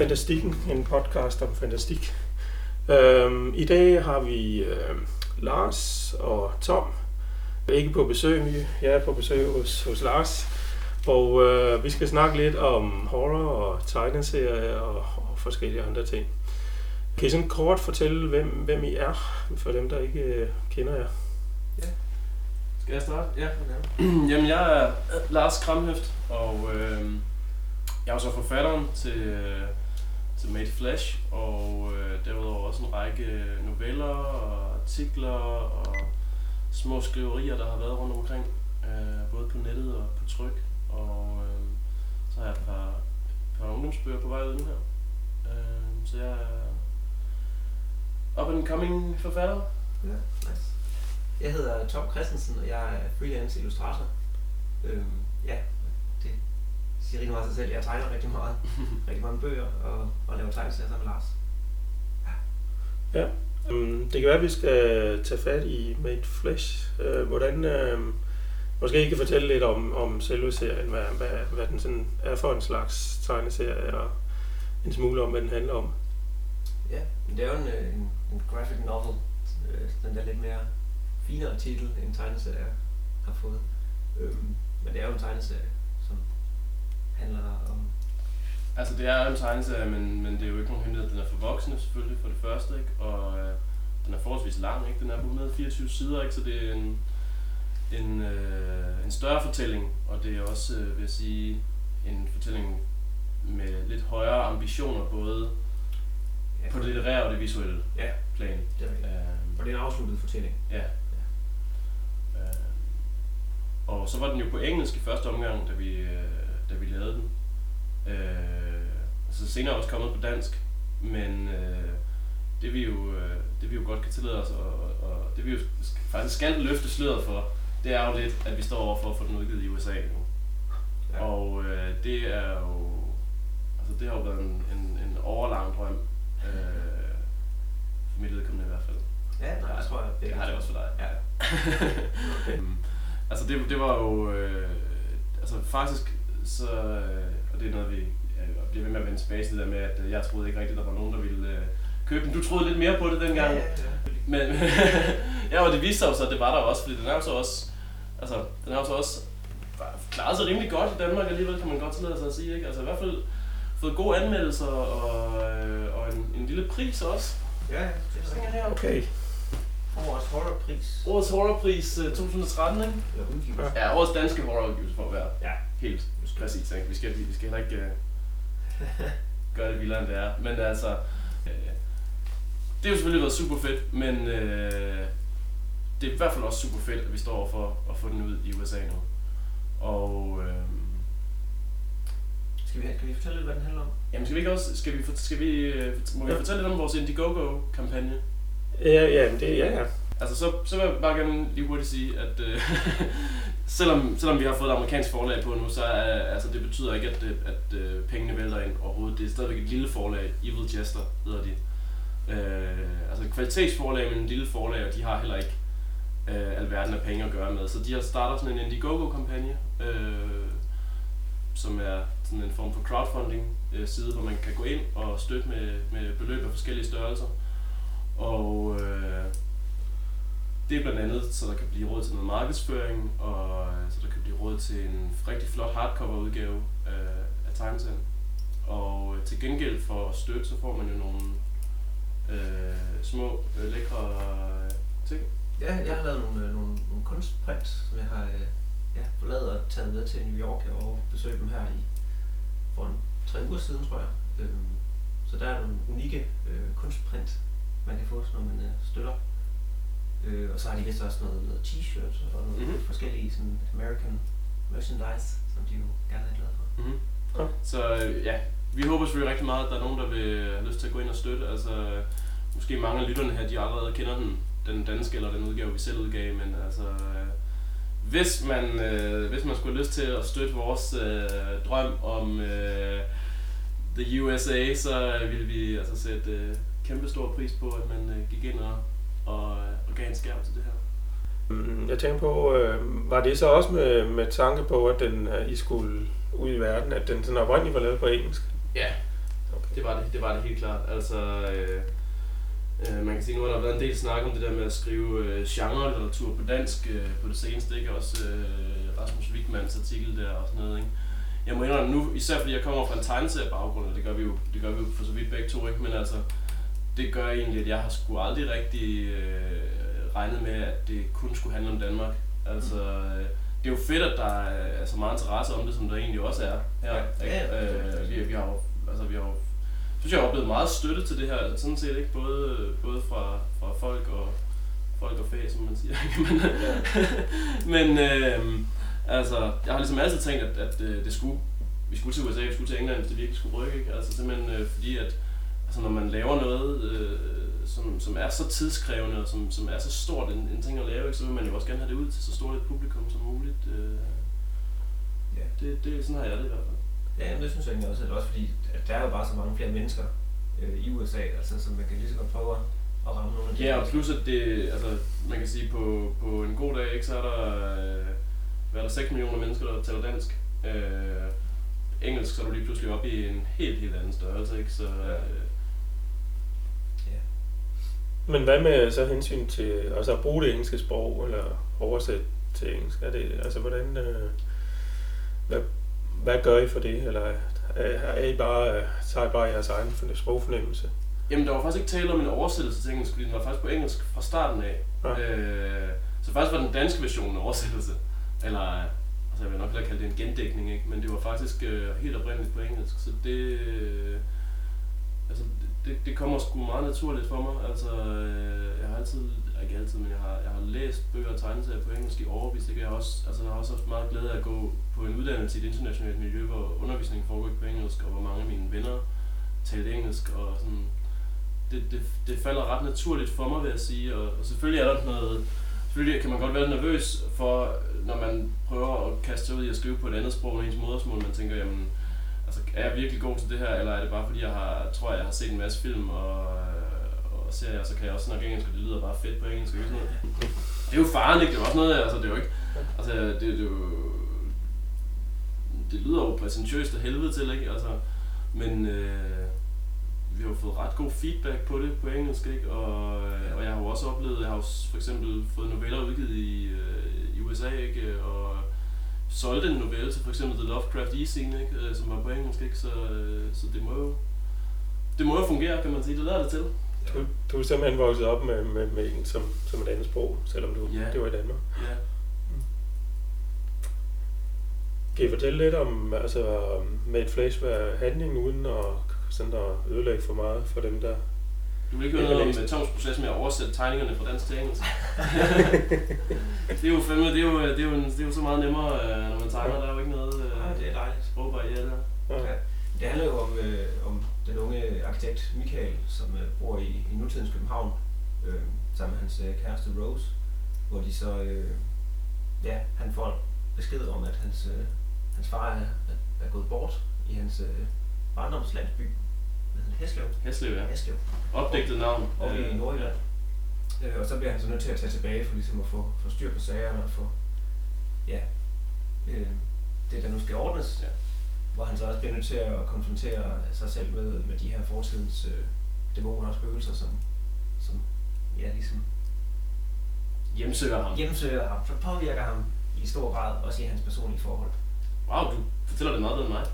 Fantastikken, en podcast om fantastik. Øhm, I dag har vi øh, Lars og Tom, ikke på besøg, jeg er på besøg hos, hos Lars. Og øh, vi skal snakke lidt om horror og tegneserier og, og forskellige andre ting. Kan I sådan kort fortælle, hvem, hvem I er, for dem, der ikke øh, kender jer? Ja. Skal jeg starte? Ja. Jamen, jeg er Lars Kramhøft, og øh, jeg er så forfatteren til, øh, til Made Flash, og øh, derudover også en række øh, noveller og artikler og små skriverier, der har været rundt omkring, øh, både på nettet og på tryk. Og øh, så har jeg et par, et par ungdomsbøger på vej ud nu her. Øh, så jeg er up and coming forfatter. Ja, nice. Jeg hedder Tom Christensen, og jeg er freelance illustrator. Øh, ja, siger rigtig meget sig selv. Jeg tegner rigtig meget, rigtig mange bøger og, og laver tegneserier sammen med Lars. Ja, um, det kan være, at vi skal tage fat i Made Flesh. Uh, hvordan, uh, måske I kan fortælle lidt om, om selve serien, hvad, hvad, hvad den sådan er for en slags tegneserie, og en smule om, hvad den handler om. Ja, men det er jo en, øh, en, en graphic novel. Øh, Den der lidt mere finere titel, en tegneserie har fået. Øhm, men det er jo en tegneserie, handler om... Altså det er en tegneserie, men, men det er jo ikke nogen hemmelighed. Den er for voksne selvfølgelig for det første, ikke? og øh, den er forholdsvis lang. Ikke? Den er på 124 sider, ikke? så det er en, en, øh, en større fortælling, og det er også, øh, vil jeg sige, en fortælling med lidt højere ambitioner, både Ja, på det litterære og det visuelle Ja, plan. det er. Øh, Og det er en afsluttet fortælling. Ja. Øh, og så var den jo på engelsk i første omgang, da vi, øh, da vi lavede den. Øh, så senere også kommet på dansk, men øh, det vi jo øh, det vi jo godt kan tillade os, og, og det vi jo faktisk skal løfte sløret for, det er jo lidt, at vi står over for at få den udgivet i USA nu. Ja. Og øh, det er jo, altså det har jo været en, en, en overlang drøm, øh, for mit vedkommende i hvert fald. Ja, nej, det tror jeg. Det har det også for dig. Ja. Øhm, altså det, det var jo, øh, altså faktisk så, øh, og det er noget vi jeg bliver ved med at vende tilbage til det der med, at øh, jeg troede ikke rigtigt, der var nogen, der ville øh, købe den. Du troede lidt mere på det dengang. Ja, ja, ja. Men ja, og det viste sig jo så, at det var der også, fordi den er jo så også, altså, den har jo så også klaret sig rimelig godt i Danmark alligevel, kan man godt tillade sig at sige, ikke? Altså i hvert fald fået gode anmeldelser og, øh, og en, en lille pris også. Ja, ja, det er her. Okay. Årets horrorpris. Årets horrorpris øh, 2013, ikke? Eller udgivelse. Ja, årets danske horrorudgivelse for at være Ja. Helt præcis, ikke? Vi skal, vi skal heller ikke øh, gøre det vildere end det er. Men altså, øh, det har jo selvfølgelig været super fedt, men øh, det er i hvert fald også super fedt, at vi står over for at få den ud i USA nu. Og øh, Skal vi, kan vi fortælle lidt, hvad den handler om? jamen skal vi ikke også, skal vi, skal vi, øh, må vi Ja. fortælle lidt om vores Indiegogo-kampagne? Ja, ja, det ja, ja. Altså, så, så vil jeg bare gerne lige hurtigt sige, at øh, selvom, selvom vi har fået et amerikansk forlag på nu, så er, altså, det betyder ikke, at, at, at øh, pengene vælter ind overhovedet. Det er stadigvæk et lille forlag. Evil Jester hedder de. Øh, altså et kvalitetsforlag, men en lille forlag, og de har heller ikke øh, alverden af penge at gøre med. Så de har startet sådan en Indiegogo-kampagne, øh, som er sådan en form for crowdfunding øh, side, hvor man kan gå ind og støtte med, med beløb af forskellige størrelser. Og øh, det er blandt andet, så der kan blive råd til noget markedsføring, og øh, så der kan blive råd til en rigtig flot hardcover udgave øh, af tegneserien. Og øh, til gengæld for at støtte, så får man jo nogle øh, små, øh, lækre øh, ting. Ja, jeg har lavet nogle, øh, nogle, nogle kunstprint, som jeg har øh, ja, forladet og taget med til New York og besøgt dem her i for en tre uger siden, tror jeg. Øhm, så der er nogle unikke øh, kunstprint, man kan få, når man øh, støtter. Øh, og så har de vist også noget, noget t-shirt og noget Mhm. mm-hmm. forskellige sådan American merchandise, som de jo gerne er glade for. Mm-hmm. Ja. Så øh, ja, vi håber selvfølgelig rigtig meget, at der er nogen, der vil have lyst til at gå ind og støtte. Altså, øh, måske mange af lytterne her, de allerede kender den, den danske eller den udgave, vi selv udgav, men altså, øh, hvis man, øh, hvis man skulle have lyst til at støtte vores øh, drøm om øh, The USA, så ville vi altså sætte øh, kæmpe stor pris på, at man øh, gik ind og, og, og gav en skærm til det her. Mm, Jeg tænker på, øh, var det så også med, med tanke på, at den, øh, I skulle ud i verden, at den sådan oprindeligt var lavet på engelsk? Ja, Okay. det var det, det var det helt klart. Altså, øh, øh, man kan sige, nu har der været en del snak om det der med at skrive øh, genre-litteratur på dansk øh, på det seneste, ikke? Også øh, Rasmus Wigmans artikel der og sådan noget, ikke? Jeg må indrømme nu, især fordi jeg kommer fra en tegneserie-baggrund, og det gør vi jo, det gør vi jo for så vidt begge to, ikke? Men altså, det gør egentlig, at jeg har sgu aldrig rigtig øh, regnet med, at det kun skulle handle om Danmark. Altså, øh, det er jo fedt, at der er så meget interesse om det, som der egentlig også er her. Ja, ja, ja. Øh, vi, vi har jo, altså, vi har jo, synes jeg har oplevet meget støtte til det her, sådan set ikke, både, både fra, fra folk og folk og fag, som man siger. men, men øh, altså, jeg har ligesom altid tænkt, at, at øh, det skulle, vi skulle til USA, vi skulle til England, hvis det virkelig skulle rykke, ikke? Altså simpelthen øh, fordi, at altså, når man laver noget, øh, som, som er så tidskrævende, og som, som er så stort en, en ting at lave, ikke, så vil man jo også gerne have det ud til så stort et publikum som muligt. Øh, Ja. det, det, sådan har jeg det i hvert fald. Ja, men det synes jeg egentlig også, at også fordi, at der er jo bare så mange flere mennesker øh, i USA, altså, så man kan lige så godt prøve at at ramme nogle af de Ja, og plus at det, altså, man kan sige, på, på en god dag, ikke, så er der, øh, hvad er der 6 millioner mennesker, der taler dansk. Øh, engelsk, så er du lige pludselig oppe i en helt, helt anden størrelse, ikke? Så, øh, Men hvad med så hensyn til altså at bruge det engelske sprog, eller oversætte til engelsk? Er det, altså hvordan, øh, hvad, hvad gør I for det? Eller er, er I bare, tager I bare jeres egen forne- sprogfornemmelse? Jamen, der var faktisk ikke tale om en oversættelse til engelsk, fordi den var faktisk på engelsk fra starten af. Ja. Øh, så faktisk var den danske version en oversættelse. Eller, altså jeg vil nok hellere kalde det en gendækning, ikke? men det var faktisk øh, helt oprindeligt på engelsk. Så det, øh, altså, det, det kommer sgu meget naturligt for mig. Altså, øh, jeg har altid, ikke altid, men jeg har, jeg har læst bøger og tegneserier på engelsk i overvis. Ikke? Jeg, har også, altså, jeg har også haft meget glæde af at gå på en uddannelse i et internationalt miljø, hvor undervisningen foregår på engelsk, og hvor mange af mine venner talte engelsk, og sådan, det, det, det falder ret naturligt for mig, vil jeg sige. Og, og selvfølgelig er der noget, selvfølgelig kan man godt være nervøs for, når man prøver at kaste sig ud i at skrive på et andet sprog end ens modersmål, man tænker, jamen, altså, er jeg virkelig god til det her, eller er det bare fordi, jeg har, tror, jeg har set en masse film og, øh, og serier, så kan jeg også snakke engelsk, og det lyder bare fedt på engelsk. og Sådan noget. Det er jo faren, ikke? Det er også noget, altså, det er jo ikke, altså, det, det er jo, det lyder jo præsentøst af helvede til, ikke? Altså, men øh, vi har jo fået ret god feedback på det på engelsk, ikke? Og, og jeg har jo også oplevet, jeg har jo for eksempel fået noveller udgivet i, øh, i USA, ikke? Og solgte en novelle til for eksempel The Lovecraft E-Scene, ikke? Øh, som var på engelsk, ikke? Så, øh, så det må jo det må jo fungere, kan man sige. Det lader det til. Du, du er simpelthen vokset op med, med, med engelsk som, som et andet sprog, selvom du Ja. det var i Danmark. Ja. Kan I fortælle lidt om, altså med et flash, hvad handlingen uden at, sådan at ødelægge for meget for dem, der... Du vil ikke høre noget om uh, Toms proces med at oversætte tegningerne fra dansk til engelsk. det er jo fandme, det er jo, det er jo, en, det er jo så meget nemmere, øh, når man tegner. Der er jo ikke noget Ja, det er dejligt. sprogbarriere der. Ja. Ja. Det handler jo om, øh, om den unge arkitekt Michael, som øh, bor i, i nutidens København, øh, sammen med hans øh, kæreste Rose, hvor de så, øh, ja, han får besked om, at hans, øh, hans far er, er, er gået bort i hans øh, barndomslandsby, Heslev? Hæslev, ja. Heslev, Opdigtet navn. oppe i Øh, Nordjylland. Øh, og så bliver han så nødt til at tage tilbage for ligesom at få, få styr på sagerne og få, ja, øh, det der nu skal ordnes. Ja. Hvor han så også bliver nødt til at konfrontere sig selv med, med de her fortidens øh, dæmoner og spøgelser, som, som ja, ligesom Hjemsøger ham. hjemsøger ham, så påvirker ham i stor grad, også i hans personlige forhold. Wow, du fortæller det meget bedre end mig,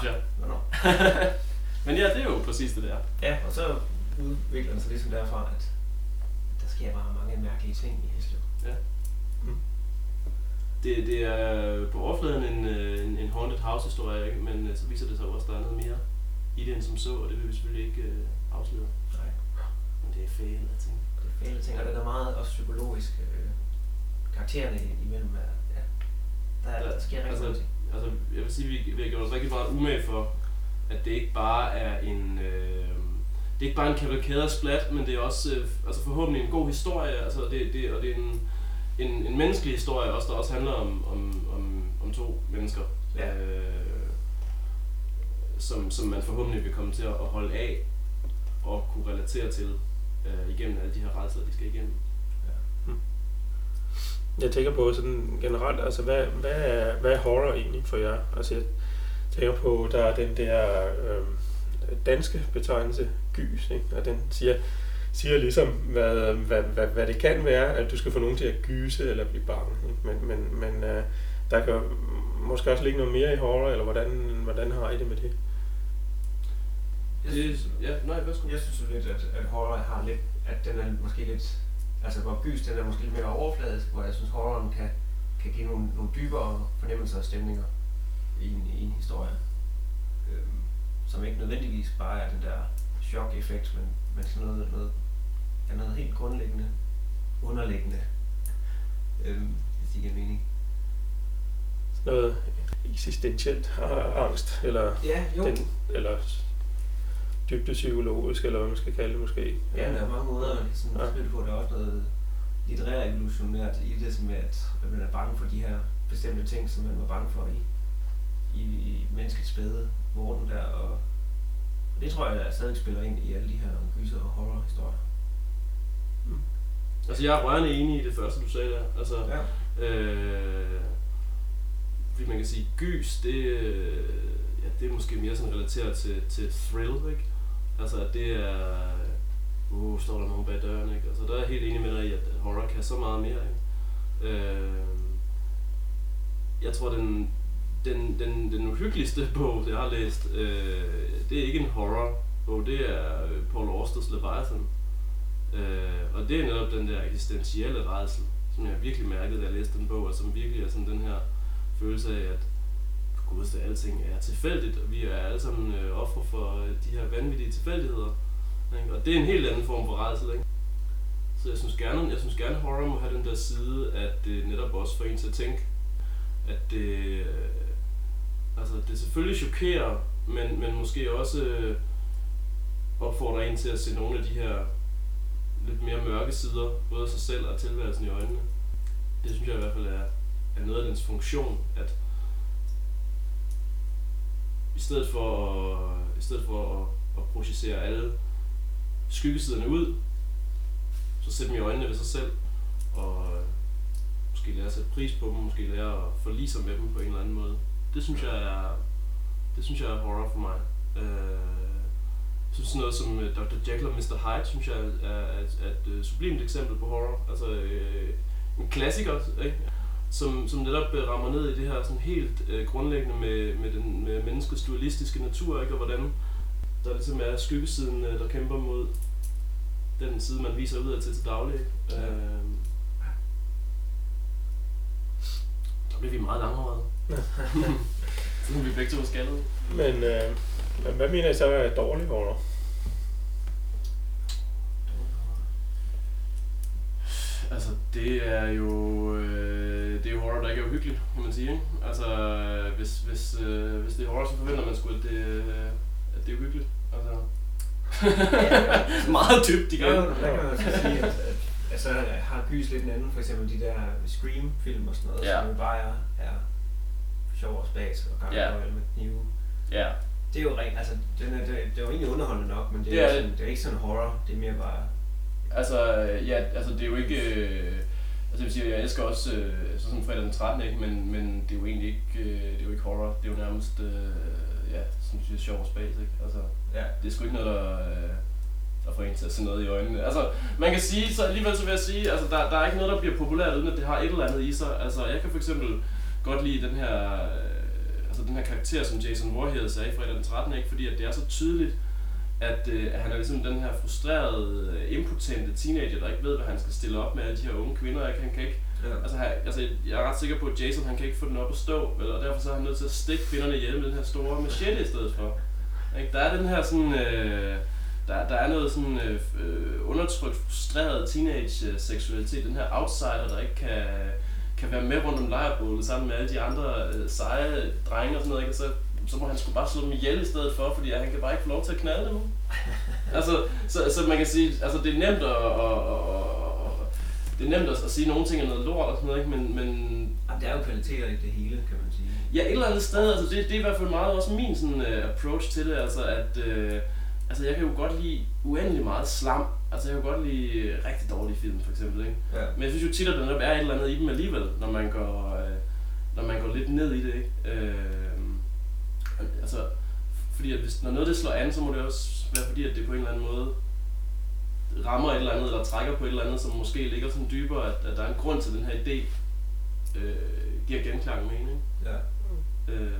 synes jeg. Hvornår? Men ja, det er jo præcis det der. Ja, og så udvikler den sig ligesom derfra, at der sker bare mange mærkelige ting i Heslev. Det, det er på overfladen en, øh, en, en haunted house historie, ikke? men øh, så viser det sig også, at der er noget mere i det end som så, og det vil vi selvfølgelig ikke øh, afsløre. Nej. Men det er fæle ting. Det er fæle ting, og den er meget også psykologisk. Øh, karaktererne imellem er, ja, der, er, der sker rigtig altså, mange ting. altså, jeg vil sige, vi, vi har gjort os rigtig meget umage for, at det ikke bare er en... Øh, det er ikke bare en kavalkade af splat, men det er også øh, altså forhåbentlig en god historie, altså det, det, og det er en, en, en menneskelig historie også, der også handler om, om, om, om to mennesker, Ja. øh, som, som man forhåbentlig vil komme til at holde af og kunne relatere til øh, igennem alle de her rejser, de skal igennem. Jeg tænker på sådan generelt, altså hvad, hvad, er, hvad er horror egentlig for jer? Altså tænker på, der er den der øh, danske betegnelse, gys, ikke? og den siger, siger ligesom, hvad, hvad, hvad, hvad det kan være, at du skal få nogen til at gyse eller blive bange. Ikke? Men, men, men øh, der kan måske også ligge noget mere i horror, eller hvordan, hvordan har I det med det? Jeg synes, ja, nej, værsgo. jeg synes jo lidt, at, at horror har lidt, at den er måske lidt, altså hvor gys den er måske lidt mere overfladisk, hvor jeg synes horroren kan, kan give nogle, nogle dybere fornemmelser og stemninger i en, i en historie. Øhm, som ikke nødvendigvis bare er den der chok-effekt, men, men sådan noget, noget, ja, noget helt grundlæggende, underliggende, øhm, hvis det giver mening. Sådan noget eksistentielt angst, eller, Ja, jo. den, eller dybde psykologisk, eller hvad man skal kalde det måske. Ja, der er mange måder at sådan Ja. spille på. Der er også noget litterært evolutionært i det, som at man er bange for de her bestemte ting, som man var bange for i, i, i menneskets spæde vorden der. Og, og det tror jeg, der stadig spiller ind i alle de her gyser og horror-historier. Altså, jeg er rørende enig i det første, du sagde der. Altså, Ja. Øh, fordi man kan sige, gys, det, øh, ja, det er måske mere sådan relateret til, til thrill, ikke? Altså, det er, uh, står der nogen bag døren, ikke? Altså, der er jeg helt enig med dig i, at horror kan så meget mere, ikke? Øh, jeg tror, den, den, den, den uhyggeligste bog, jeg har læst, øh, det er ikke en horror-bog, det er øh, Paul Austers Leviathan. Øh, og det er netop den der eksistentielle redsel, som jeg virkelig mærkede, da jeg læste den bog, og som virkelig er sådan den her følelse af, at gud, det alting er tilfældigt, og vi er alle sammen øh, ofre for øh, de her vanvittige tilfældigheder. Ikke? Og det er en helt anden form for redsel, ikke? Så jeg synes gerne, jeg synes gerne horror må have den der side, at det netop også får en til at tænke, at det, øh, altså det selvfølgelig chokerer, men, men måske også øh, opfordrer en til at se nogle af de her lidt mere mørke sider, både af sig selv og tilværelsen i øjnene. Det synes jeg i hvert fald er, er noget af dens funktion, at i stedet for at, i stedet for at, at projicere alle skyggesiderne ud, så sætte dem i øjnene ved sig selv, og øh, måske lære at sætte pris på dem, måske lære at forlige sig med dem på en eller anden måde. Det synes jeg er, det synes jeg er horror for mig. Øh, jeg synes sådan noget som øh, Dr. Jekyll og Mr. Hyde, synes jeg er, er, er, et, et øh, sublimt eksempel på horror. Altså øh, en klassiker, ikke? Som, som netop øh, rammer ned i det her sådan helt øh, grundlæggende med, med, den, med menneskets dualistiske natur, ikke? og hvordan der ligesom er skyggesiden, øh, der kæmper mod den side, man viser ud af til til daglig. Ja. Øh, der bliver vi meget langhårede. Så nu er vi begge to skaldet. Men, øh, men hvad mener I så er dårlig horror? Altså, det er jo, øh, det er jo horror, der ikke er uhyggeligt, kan man sige. Ikke? Altså, hvis, hvis, øh, hvis det er horror, så forventer man sgu, at det, øh, at det er uhyggeligt. Altså, meget dybt i Ja, der kan man også sige, at, at, at så har gys lidt en anden, for eksempel de der Scream-film og sådan noget, Ja. som bare er, er sjov og spas og Ja. gargoyle med knive. Ja, Det er jo rent, altså, den er, det, det er jo egentlig underholdende nok, men det er, Det er det. sådan, det er ikke sådan horror, det er mere bare, altså, ja, altså det er jo ikke... Øh, altså jeg vil sige, jeg elsker også øh, så sådan fredag den 13, ikke? Men, men det er jo egentlig ikke, øh, det er jo ikke horror. Det er jo nærmest, øh, ja, du siger, sjov og spas, ikke? Altså, ja. det er sgu ikke noget, der, øh, der får en til at se noget i øjnene. Altså, man kan sige, så alligevel så vil jeg sige, altså, der, der er ikke noget, der bliver populært, uden at det har et eller andet i sig. Altså, jeg kan for eksempel godt lide den her, øh, altså den her karakter, som Jason Voorhees er i fredag den 13, ikke? fordi at det er så tydeligt, at, øh, han er ligesom den her frustrerede, øh, impotente teenager, der ikke ved, hvad han skal stille op med alle de her unge kvinder. Ikke? Han kan ikke, ja. altså, han, altså, jeg er ret sikker på, at Jason han kan ikke få den op at stå, vel? og derfor så er han nødt til at stikke kvinderne ihjel med den her store machete i stedet for. Ikke? Der er den her sådan, øh, der, der er noget sådan øh, øh, undertrykt, frustreret teenage-seksualitet, den her outsider, der ikke kan, kan være med rundt om lejrbålet sammen med alle de andre øh, seje drenge og sådan noget, ikke? Så, så må han sgu bare slå dem ihjel i stedet for, fordi han kan bare ikke få lov til at knalde dem. altså, så, så man kan sige, altså det er nemt at, at, at, at det er nemt at, at sige, nogle ting er noget lort og sådan noget, ikke? men, men Jamen, der er jo kvaliteter i det hele, kan man sige. Ja, et eller andet sted, altså det, det er i hvert fald meget også min sådan, uh, approach til det, altså at, uh, altså jeg kan jo godt lide uendelig meget slam, altså jeg kan jo godt lide øh, rigtig dårlige film for eksempel, ikke? Ja. Men jeg synes jo tit, at der netop er et eller andet i dem alligevel, når man går, uh, når man går lidt ned i det, ikke? Uh, fordi at hvis, når noget det slår an, så må det også være fordi, at det på en eller anden måde rammer et eller andet, eller trækker på et eller andet, som måske ligger sådan dybere, at, at der er en grund til at den her idé, øh, giver genklang mening. Ja. Øh,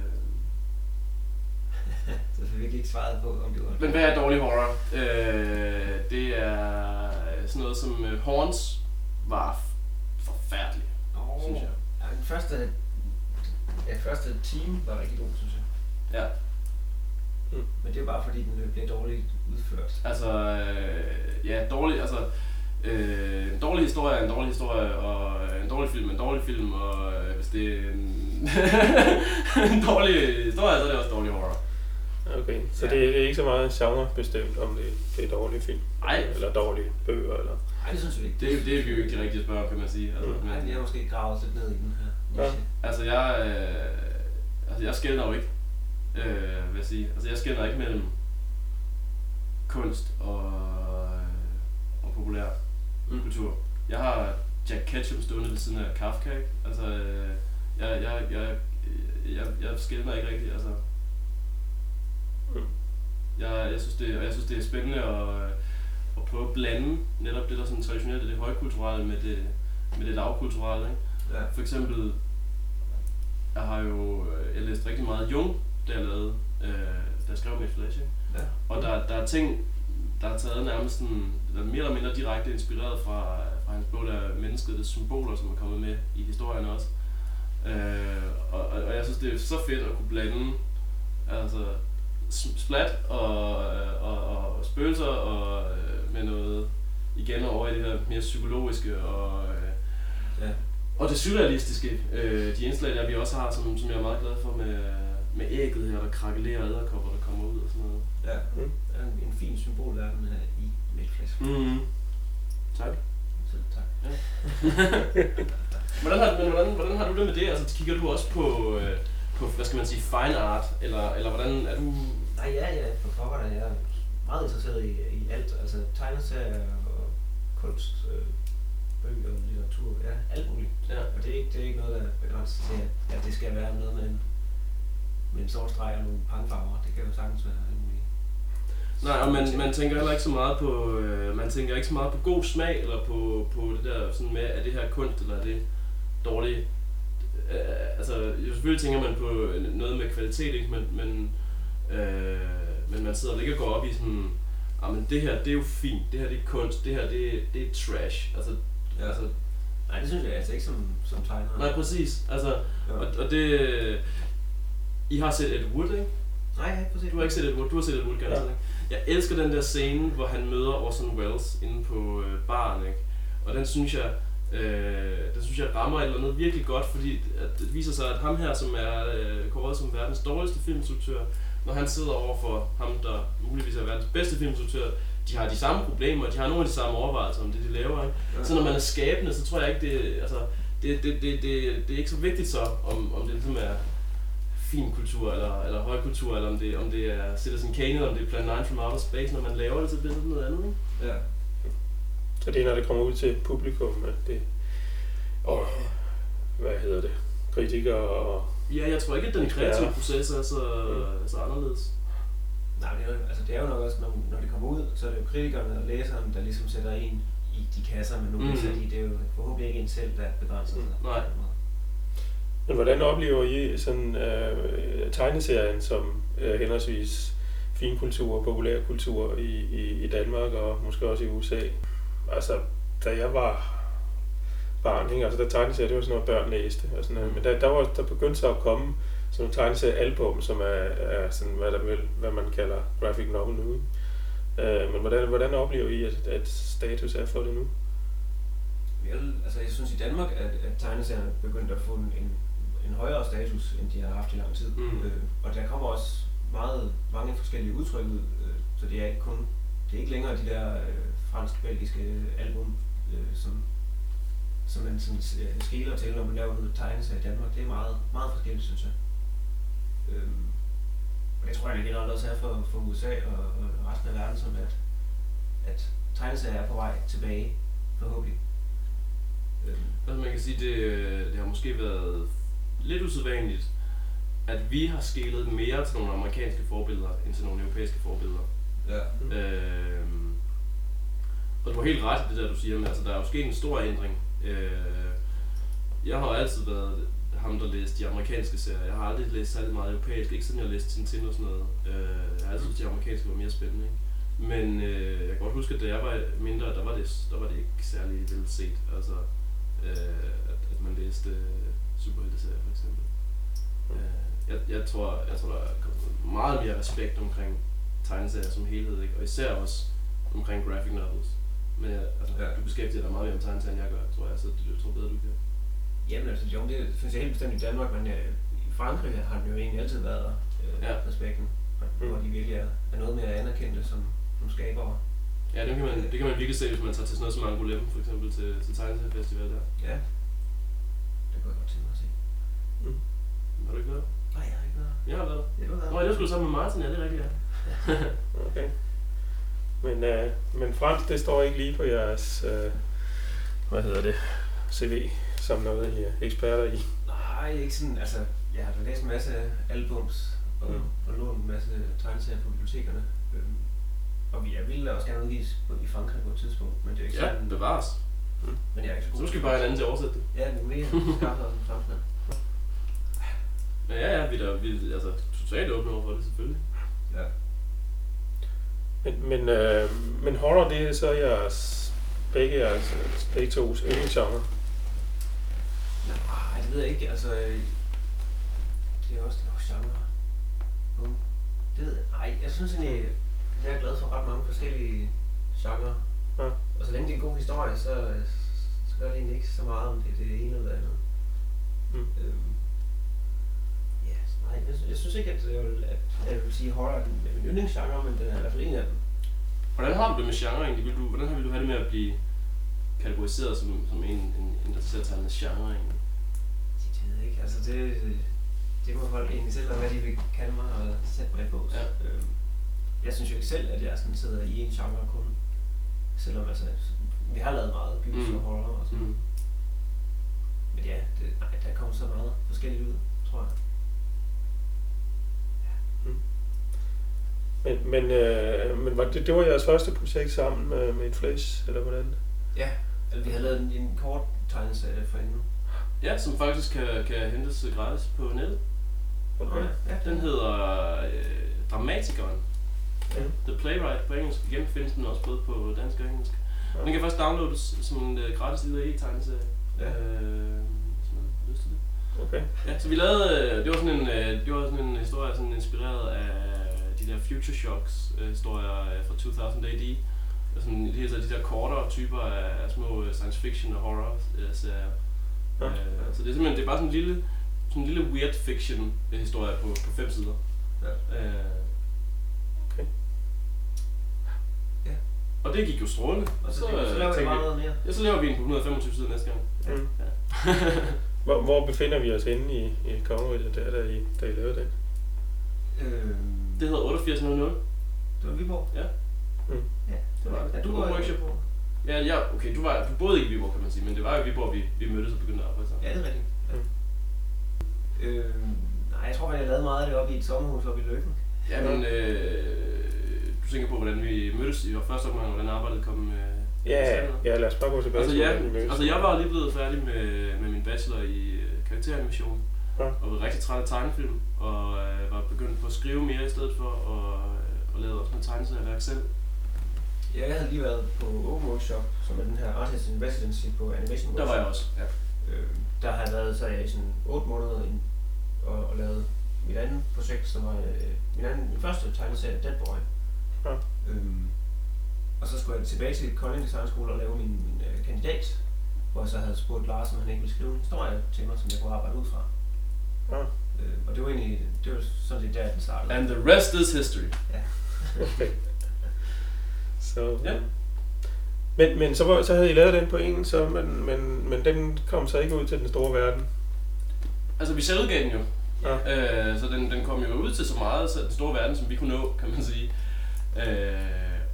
Så vi virkelig ikke svaret på, om det var... men hvad er dårlig horror? Øh, det er sådan noget som øh, Horns var forfærdelig, Oh. synes jeg. Ja, den første, ja, første team var rigtig god, synes jeg. Ja, Men det er bare fordi, den blev dårligt udført. altså, øh, ja, dårlig, altså, øh, en dårlig historie er en dårlig historie, og øh, en dårlig film er en dårlig film, og øh, hvis det er en, en dårlig historie, så er det også dårlig horror. Okay, så Ja. det, det er ikke så meget genrebestemt, om det, det er dårlige film, Nej. eller dårlige bøger, eller... Nej, det synes vi ikke. Det, det er vi jo ikke de rigtige spørger, kan man sige. Altså, Mm. Nej, vi har måske gravet lidt ned i den her Ja. altså jeg, øh, altså jeg skældner jo ikke, øh, vil jeg sige. Altså jeg skældner ikke mellem kunst og, øh, og populær Mm. kultur. Jeg har Jack Ketchum stående ved siden af Kafka, ikke? Altså, øh, jeg, jeg, jeg, jeg, jeg skældner ikke rigtigt, altså. Jeg, jeg, synes det, og jeg synes, det er spændende at, at prøve at blande netop det, der sådan traditionelt er det højkulturelle med det, med det lavkulturelle, ikke? Ja. For eksempel, jeg har jo øh, jeg læst rigtig meget Jung, da jeg lavede, øh, da jeg skrev med Flash? Ja. Og der, der er ting, der er taget nærmest sådan, der er mere eller mindre direkte inspireret fra, fra hans bog, der er Mennesket, symboler, som er kommet med i historien også. Øh, og, og, og jeg synes, det er så fedt at kunne blande altså, splat og, og, og, og spøgelser og øh, med noget igen over i det her mere psykologiske og, øh, Ja. og det surrealistiske. Øh, de indslag, der vi også har, som, som jeg er meget glad for med, med ægget her, der krakelerer og æderkopper, der kommer ud og sådan noget. Ja. Mm. Er en, en fin symbolverden her i Netflix. Mm. Tak. Så tak. Hvordan har, men hvordan, hvordan har du det med det? Altså, kigger du også på, øh, på hvad skal man sige, fine art? Eller, eller hvordan er du... Nej, ja, ja, for pokker da. Jeg er meget interesseret i, i alt. Altså tegneserier og kunst, øh, bøger, litteratur, ja, alt muligt. Ja. Og det er ikke, det er ikke noget, der er begrænset til, at, at det skal være noget med en, med en sort streg og nogle pangfarver. Det kan jo sagtens være alt muligt. Nej, og man, man tænker heller ikke så meget på, øh, man tænker ikke så meget på god smag, eller på, på det der sådan med, er det her kunst, eller er det dårligt? Øh, altså, selvfølgelig tænker man på noget med kvalitet, ikke? Men, men, øh, men man sidder ikke og går op i sådan, ah, men det her, det er jo fint, det her det er kunst, det her det, det er trash. Altså, Ja. altså, Nej, det synes jeg altså ikke som, som tegner. nej, præcis. Altså, Ja. og, og det, I har set Ed Wood, ikke? Nej, jeg har ikke set Du har ikke set Ed Wood, du har set Ed Wood, Ja. ja. Jeg elsker den der scene, hvor han møder Orson Welles inde på øh, baren, ikke? Og den synes jeg, øh, den synes jeg rammer et eller andet virkelig godt, fordi at det viser sig, at ham her, som er øh, kåret som verdens dårligste filminstruktør, når han sidder over for ham, der muligvis er verdens bedste filminstruktør, de har de samme problemer, de har nogle af de samme overvejelser om det, de laver, ikke? Ja. Så når man er skabende, så tror jeg ikke, det, altså, det, det, det, det, det er ikke så vigtigt så, om, om det ligesom er fin kultur eller, eller høj kultur, eller om det, om det er Citizen Kane, eller om det er Plan 9 from Outer Space, når man laver det, så bliver det noget andet, ikke? Ja. Så det er, når det kommer ud til publikum, at det... Og, hvad hedder det? Kritikere og... Ja, jeg tror ikke, at den kreative proces er så, Mm. så anderledes. Nej, det er, jo, altså det er jo nok også, når, når det kommer ud, så er det jo kritikerne og læseren, der ligesom sætter en i de kasser, men nu Mm. mm. sat i. Det er jo forhåbentlig ikke en selv, der begrænser sig. Mm. Nej. Men hvordan oplever I sådan øh, tegneserien som øh, henholdsvis finkultur og populærkultur i, i, i Danmark og måske også i USA? Altså, da jeg var barn, ikke? Altså, der tegneserier, det var sådan noget, børn læste. Og sådan noget. Men der, der, var, der begyndte så at komme sådan nogle tegneseriealbum, som er, er sådan, hvad, der vil, hvad man kalder graphic novel nu. Øh, men hvordan, hvordan oplever I, at, at status er for det nu? Jeg, altså jeg synes i Danmark, at, at tegneserierne er begyndt at få en, en, en højere status, end de har haft i lang tid. Mm. Øh, og der kommer også meget, mange forskellige udtryk ud, øh, så det er ikke kun, det er ikke længere de der øh, fransk-belgiske album, øh, som, som man sådan øh, skæler til, når man laver noget tegneserie i Danmark. Det er meget, meget forskelligt, synes jeg. Øhm, og jeg tror jeg generelt også er for, for USA og, og resten af verden, som at, at tegneserier er på vej tilbage, forhåbentlig. Øhm, Altså man kan sige, det, det har måske været lidt usædvanligt at vi har skelet mere til nogle amerikanske forbilleder, end til nogle europæiske forbilleder. Ja. Mm. Øh, og du har helt ret i det der, du siger, men altså, der er jo sket en stor ændring. Øh, jeg har altid været ham, der læste de amerikanske serier. Jeg har aldrig læst særlig meget europæisk, ikke siden jeg læste Tintin og sådan noget. Øh, jeg har altid synes, de amerikanske var mere spændende. Ikke? Men øh, jeg kan godt huske, at da jeg var mindre, der var det, der var det ikke særlig vel set. Altså, øh, at, at man læste øh, superhelteserier for eksempel. Øh, jeg, jeg, tror, jeg tror, der er kommet meget mere respekt omkring tegneserier som helhed, ikke? og især også omkring graphic novels. Men jeg, altså, Ja. ja. du beskæftiger dig meget mere med tegneserier, end jeg gør, tror jeg, så det, jeg tror bedre, du kan. Jamen altså, jo, det synes jeg helt bestemt i Danmark, men øh, i Frankrig har den jo egentlig altid været der, øh, Ja. ja. respekten. Mm. hvor de virkelig er, er noget mere anerkendte som, som skabere. Ja, det kan, man, det kan man virkelig se, hvis man tager til sådan noget som Angoulême, for eksempel til, til tegneseriefestival der. Ja. Det kunne jeg godt tænke mig at se. Har du ikke været? Nej, jeg har ikke været. Jeg har været. der. Jeg har været. Nå, jeg skulle sammen med Martin, ja, det er rigtigt, ja. Okay. Men, øh, men fransk, det står ikke lige på jeres, øh, hvad hedder det, CV, som noget, I er eksperter i. Nej, ikke sådan, altså, jeg har da læst en masse albums og, Mm. mm. og lånt en masse tegneserier på bibliotekerne. Øhm, og vi er ville også gerne udgives på, i Frankrig på et tidspunkt, men det er ikke Ja, sådan. bevares. Men jeg er ikke så god. Så skal vi bare en anden til at oversætte det. Ja, min kollega skaffer en franskmand. Men ja, ja, vi er da vi, er, altså, totalt åbne over for det, selvfølgelig. Ja. Men, men, øh, men horror, det er så jeres, begge jeres, begge tos yndlingsgenre. Nej, det ved jeg ikke. Altså, øh, det er også er genre. Um, det ved jeg. Nej, jeg synes egentlig, jeg er glad for ret mange forskellige genrer. Ja. Og så længe det er en god historie, så, så gør det egentlig ikke så meget, om det er det ene eller det andet. Mm. Øhm, jeg, jeg synes ikke, at jeg vil, at jeg vil sige horror er min yndlingsgenre, men den er i hvert fald en af dem. Hvordan har du det med genre egentlig? Vil du, hvordan vil du have det med at blive kategoriseret som, som en, en, en der selv tager en genre egentlig? Det, det ved jeg ikke. Altså, det, det må folk egentlig selv om, hvad de vil kalde mig og sætte mig på. Ja. Øhm, jeg synes jo ikke selv, at jeg sådan sidder i en genre kun. Selvom altså, vi har lavet meget gys Mm. og horror og sådan. Mm. Men ja, det, nej, der kommer så meget forskelligt ud, tror jeg. Men, men, øh, men var det, det var jeres første projekt sammen med, med et flash, eller hvordan? Ja, altså, vi har lavet en, en kort tegneserie for inden. Ja, som faktisk kan, kan hentes gratis på nettet. Okay. Ja, Den hedder øh, Dramatikeren. Ja. The Playwright på engelsk. Igen findes den også både på dansk og engelsk. Ja. Den kan først downloades som en øh, gratis lille e-tegneserie. Ja. Øh, hvis man har lyst til det. Okay. Ja, så vi lavede, øh, det var sådan en, øh, det var sådan en historie sådan inspireret af de der Future Shocks øh, historier øh, fra 2000 AD. Og sådan, det hele taget de der kortere typer af, af små øh, science fiction og horror øh, serier. Ja. Øh, så det er simpelthen, det er bare sådan en lille, sådan en lille weird fiction øh, historie på, på fem sider. Ja. Øh, Okay. Ja. Og det gik jo strålende. Og så, så, øh, så laver vi tænkte bare noget mere. Ja, så laver vi en på 125 sider næste gang. Mm. Ja. Hvor, hvor befinder vi os henne i, i kongeriget, der, da I, da I lavede den? Øhm, Det hedder 8800. det var Viborg. Ja. Mm. Ja, Det var det. Ja, Du var workshop. på. Ja, ja, okay, du, var, du boede ikke i Viborg, kan man sige, men det var jo i Viborg, vi, vi mødtes og begyndte at arbejde sammen. Ja, det er rigtigt. Ja. Mm. Øhm, nej, jeg tror, jeg lavede meget af det oppe i et sommerhus oppe i Løkken. Ja, men øh, du tænker på, hvordan vi mødtes i første omgang, hvordan arbejdet kom øh, Ja, sammen? ja, lad os bare gå tilbage Altså, til, ja, I altså jeg var lige blevet færdig med, med min bachelor i øh, karakteranimation, Ja. og var rigtig træt af tegnefilm, og øh, var begyndt på at skrive mere i stedet for, og, øh, og lavede også noget tegneserieværk selv. Ja, jeg havde lige været på Open Workshop, som er den her Artist in Residency på Animation Workshop. Der var jeg også, ja. Øh, der har jeg været så jeg i sådan 8 måneder ind, og, og lavet mit andet projekt, som var øh, min, anden, min første tegneserie, Dead Boy. Ja. Øhm, og så skulle jeg tilbage til Kolding Design School og lave min, min øh, kandidat, hvor jeg så havde spurgt Lars, om han ikke ville skrive en historie til mig, som jeg kunne arbejde ud fra. Ja. Øh, og det var egentlig, det var sådan set der, den startede. And the rest is history. Okay. Så, Ja. Men, men så, var, så havde I lavet den på en, så, men, men, men den kom så ikke ud til den store verden. Altså, vi selvudgav den jo. Ja. Øh, så den, den kom jo ud til så meget, så den store verden, som vi kunne nå, kan man sige. Øh,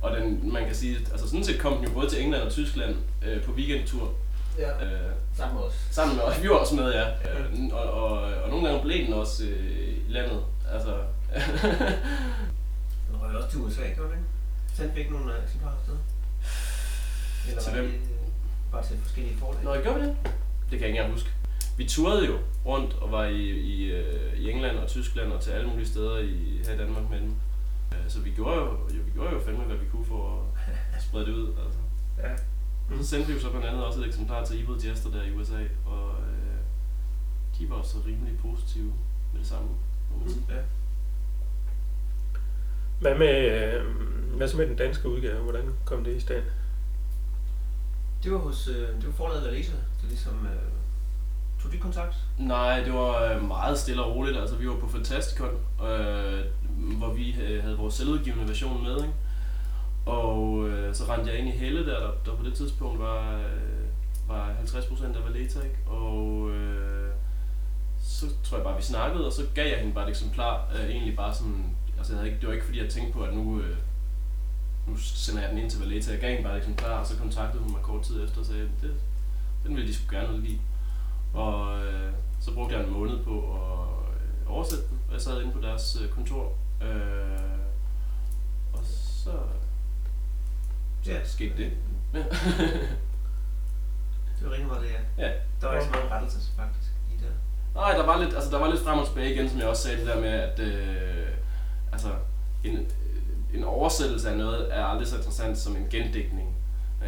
og den, man kan sige, altså sådan set kom den jo både til England og Tyskland øh, på weekendtur. Ja, Øh, sammen med os. sammen med os. Vi var også med, ja. Øh, og, og, og nogle gange blev den også øh, landet. Altså, Den røg også til USA, gjorde den ikke? Sendte vi ikke nogen øh, eksemplarer afsted? Eller Til hvem? det øh, bare til forskellige forlag? Nå, gjorde vi det? Det kan jeg ikke engang huske. Vi turede jo rundt og var i, i, øh, i England og Tyskland og til alle mulige steder i, her i Danmark med. Øh, Så vi gjorde jo, jo, vi gjorde jo fandme, hvad vi kunne for at sprede det ud. Altså. Ja. Og så sendte vi jo så blandt andet også et eksemplar til Evil Jester der i USA, og øh, de var også rimelig positive med det samme. sige. ja. Hvad med, øh, hvad så med den danske udgave? Hvordan kom det i stand? Det var hos øh, det var forlaget Valesa, der ligesom øh, tog de kontakt. Nej, det var øh, meget stille og roligt. Altså, vi var på Fantasticon, øh, hvor vi øh, havde vores selvudgivende version med. Ikke? Og øh, så rendte jeg ind i Helle der, der, der på det tidspunkt var, øh, var 50% af Valeta, ikke? Og øh, så tror jeg bare, vi snakkede, og så gav jeg hende bare et eksemplar. Øh, egentlig bare sådan, altså jeg havde ikke, det var ikke fordi, jeg tænkte på, at nu, øh, nu sender jeg den ind til Valeta. Jeg gav hende bare et eksemplar, og så kontaktede hun mig kort tid efter og sagde, det, den ville de sgu gerne udgive. Og øh, så brugte jeg en måned på at øh, oversætte den, og jeg sad inde på deres øh, kontor. Øh, og så Ja. skete det. Ja. Det var rigtig meget det, ja. ja. Der var ikke så mange rettelser faktisk i der. Nej, der var, lidt, altså, der var lidt frem og tilbage igen, som jeg også sagde, det der med, at øh, altså, en, en oversættelse af noget er aldrig så interessant som en gendækning.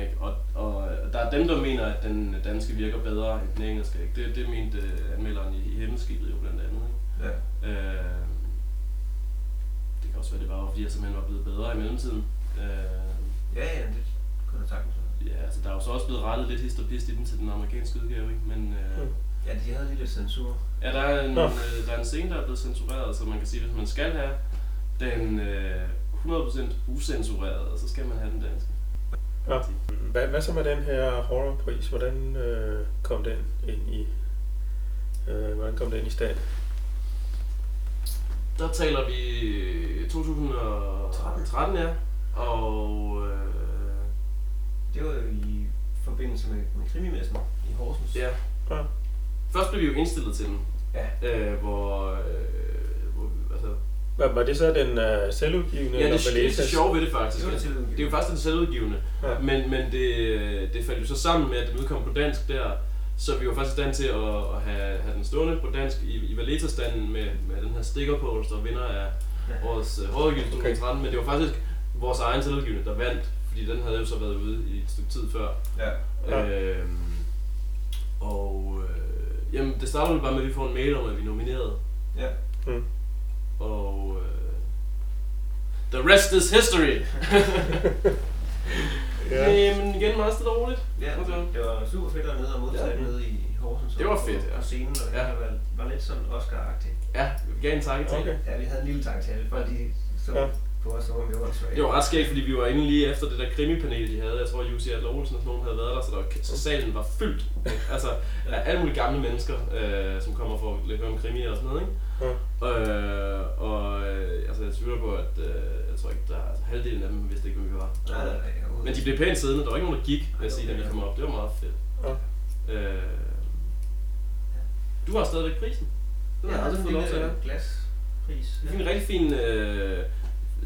Ikke? Og, og der er dem, der mener, at den danske virker bedre end den engelske. Ikke? Det, det mente øh, anmelderen i, i Himmelskibet jo blandt andet. Ikke? Ja. Øh, det kan også være, det var, fordi jeg simpelthen var blevet bedre i mellemtiden. Øh, Ja, ja, det kunne da sagtens være. ja, altså, der er jo så også blevet rettet lidt hist og pist i den til den amerikanske udgave, ikke? men øh, Mm. Ja, de havde lige lidt censur. ja, der er, en, Nå. øh, der er en scene, der er blevet censureret, så man kan sige, hvis man skal have den øh, 100% usensureret, så skal man have den danske. Ja. Hvad, hvad så med den her horrorpris? Hvordan øh, kom den ind i øh, hvordan kom den i stand? Der taler vi 2013, ja. Og øh, Det var jo i forbindelse med, med krimimessen i Horsens. ja, Ja. først blev vi jo indstillet til den, Ja. øh, hvor, øh, hvor altså, Var, var det så den øh, selvudgivende? ja, det, det, det er sjovt ved det faktisk. Det var at- til- det er jo faktisk den selvudgivende, Ja. men, men det, det faldt jo så sammen med, at den udkom på dansk der, så vi var faktisk i stand til at, at have, have den stående på dansk i, i Valeta-standen med, med den her sticker på, der vinder af Ja. årets uh, hårdudgivelse Okay. 2013, men det var faktisk vores egen selvudgivende, der vandt, fordi den havde jo så været ude i et stykke tid før. Ja. Øhm, og øh, jamen, det startede jo bare med, at vi får en mail om, at vi er nomineret. Ja. Mm. Og øh, the rest is history. Ja. Jamen igen meget stille og roligt. Ja, Okay. det var super fedt at nede og modtage Ja. nede i Horsens. Det var og fedt, ja. På scenen, og Ja. det var, var lidt sådan Oscar-agtigt. Ja, vi gav en tanke til. Okay. Ja, vi havde en lille tanke til, folk de så Ja. Ja. på os. Det var ret skægt, fordi vi var inde lige efter det der krimipanel, de havde. Jeg tror, Jussi Adler Olsen og sådan nogen havde været der, så, der så salen var fyldt. Altså, af alle mulige gamle mennesker, øh, som kommer for at høre om krimi og sådan noget. Ikke? Ja. Øh, og øh, altså, jeg tvivler på, at øh, jeg tror ikke, der er altså, halvdelen af dem vidste ikke, hvem vi var. Nej, nej, nej. Men de blev pænt siddende. Der var ikke nogen, der gik, vil jeg sige, da vi kom op. Det var meget fedt. Ja. Øh, du har stadigvæk prisen. Den Jeg har jeg aldrig fået lov til at have. glaspris. Fik en rigtig fin øh,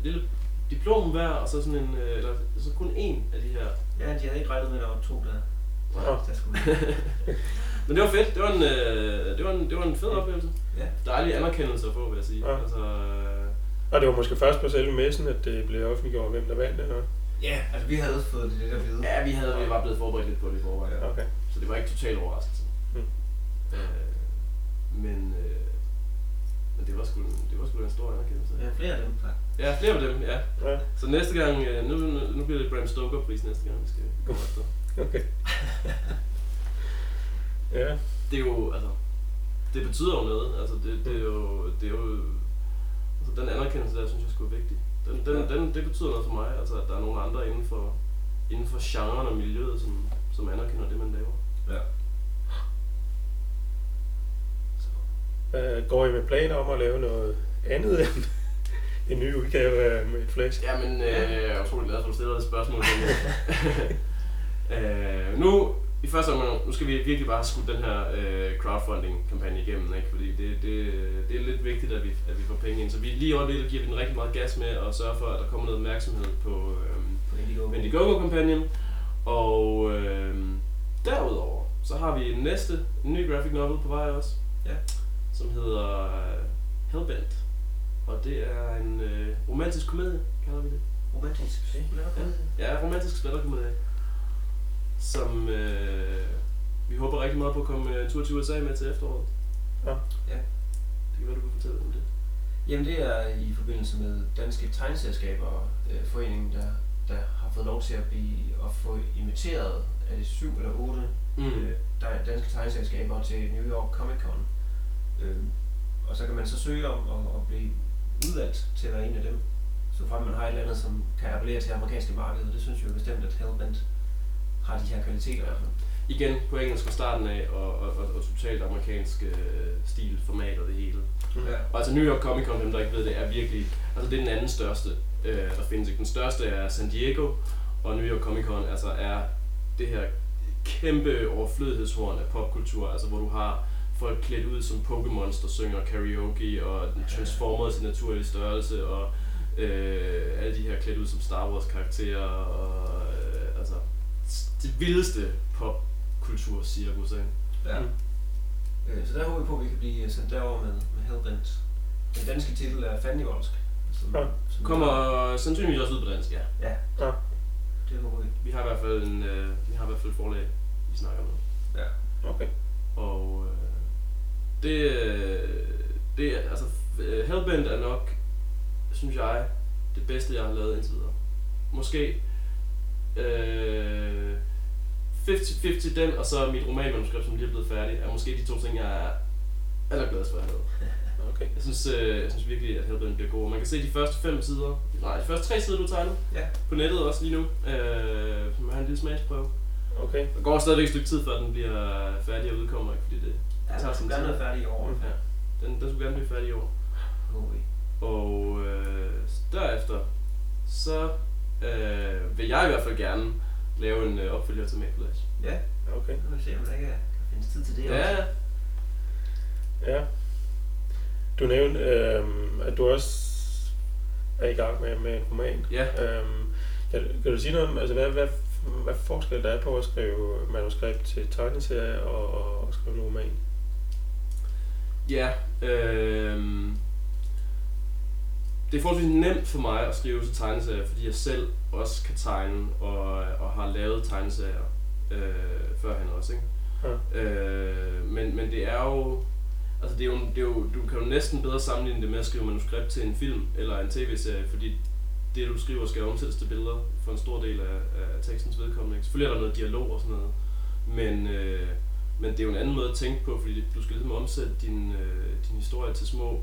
lille diplom hver, og så sådan en, øh, eller så kun en af de her. Ja, de havde ikke regnet med, at der var to der. Ja. Der skulle Men det var fedt. Det var en, øh, det var en, det var en fed oplevelse. Ja. Dejlig anerkendelse at få, vil jeg sige. Ja. Altså, øh, Og det var måske først på selve messen, at det blev offentliggjort, hvem der vandt eller? Ja, altså vi havde fået det lidt at vide. ja, vi, havde, vi var blevet forberedt lidt på det i forvejen. Ja. Okay. Så det var ikke totalt overraskelse. Mm. Øh, men, øh, men det var sgu, en- det var sgu en stor anerkendelse. Ja, flere af dem, faktisk. Ja, flere af dem, ja. Ja, Så næste gang, øh, nu, nu, bliver det Bram Stoker-pris næste gang, vi skal komme efter. okay. ja, Det er jo, altså, det betyder jo noget. Altså, det, det er jo, det er jo, altså, den anerkendelse der, synes jeg sgu er vigtig. Den, den, Ja. den, det betyder noget for mig, altså, at der er nogle andre inden for, inden for genren og miljøet, som, som anerkender det, man laver. Ja. Øh, går I med planer om at lave noget andet end en ny udgave af med et flash? Ja, men øh, jeg er utrolig glad for, at du stiller det spørgsmål. øh, nu, i første omgang, nu skal vi virkelig bare have skudt den her øh, crowdfunding-kampagne igennem, ikke? fordi det, det, det er lidt vigtigt, at vi, at vi får penge ind. Så vi, lige i øjeblikket giver vi den rigtig meget gas med at sørge for, at der kommer noget opmærksomhed på, øh, På Indiegogo. Indiegogo-kampagnen. Og øh, derudover, så har vi en næste en ny graphic novel på vej også, Ja. Som hedder øh, Hellbent. Og det er en øh, romantisk komedie, kalder vi det. Romantisk. Ja, ja romantisk spillerkomedie. Som øh, vi håber rigtig meget på at komme en tur til USA med til efteråret. Ja. Ja. Det kan være, du kan fortælle om det. Jamen det er i forbindelse med Danske Tegneselskaber øh, foreningen, der, der har fået lov til at, blive, at få inviteret er det syv eller otte Mm. øh, der danske tegneselskaber til New York Comic Con. Øh, og så kan man så søge om at, at blive udvalgt til at være en af dem. Så frem man har et eller andet, som kan appellere til det amerikanske marked, og det synes jeg jo bestemt, at Hellbent har de her kvaliteter fald. Igen på engelsk fra starten af, og, og, og, og totalt amerikansk øh, stil, format og det hele. Ja. Og altså New York Comic Con, dem der ikke ved det, er virkelig, altså det er den anden største, øh, der findes. Ikke? Den største er San Diego, og New York Comic Con altså er det her kæmpe overflødighedshorn af popkultur, altså hvor du har folk klædt ud som Pokémons, der synger karaoke, og Transformers i naturlig størrelse, og øh, alle de her klædt ud som Star Wars karakterer, og øh, altså det vildeste popkultur cirkus, ikke? Ja. Mm. Øh, så der håber vi på, at vi kan blive sendt derover med, med Hellbent. Den danske titel er Fandivolsk. Som, Ja. som Kommer sandsynligvis også ud på dansk, ja. Ja, Ja. det håber vi. Vi har i hvert fald en, øh, vi har i hvert fald et forlag, vi snakker med. Ja. Okay. Og øh, det, øh, det er, altså, øh, Hellbent er nok, synes jeg, det bedste, jeg har lavet indtil videre. Måske øh, 50-50 den, og så mit romanmanuskript, som lige er blevet færdig, er måske de to ting, jeg er allergladest for at have. Okay. Jeg synes, øh, jeg synes virkelig, at Hellbent bliver god. Man kan se de første fem sider, nej, de første tre sider, du tegner Ja. på nettet også lige nu, øh, som har en lille smagsprøve. Okay. Der går stadigvæk et stykke tid, før den bliver færdig og udkommer, ikke? fordi det Ja, tager den skulle gerne være færdig i år. Mm. Ja, den, den skulle gerne blive færdig i år. Vi. Og øh, derefter, så øh, vil jeg i hvert fald gerne lave en øh, opfølger til Make Flash. Ja, Okay. nu vil vi se, om der ikke er- kan findes tid til det Ja, også. Ja. Du nævnte, øh, at du også er i gang med, med en roman. ja. Øhm, kan, kan du sige noget om, altså hvad, hvad, hvad forskel der er på at skrive manuskript til tegneserie og, og at skrive en roman? Ja, øh, det er forholdsvis nemt for mig at skrive til tegneserier, fordi jeg selv også kan tegne og, og har lavet tegneserier øh, førhen også. Ikke? Ja. Øh, men, men det er jo, altså det er jo, det er jo, du kan jo næsten bedre sammenligne det med at skrive manuskript til en film eller en tv-serie, fordi det du skriver skal omsættes til billeder for en stor del af, af tekstens vedkommende. Selvfølgelig er der noget dialog og sådan noget, men, øh, men det er jo en anden måde at tænke på, fordi du skal ligesom omsætte din, øh, din historie til små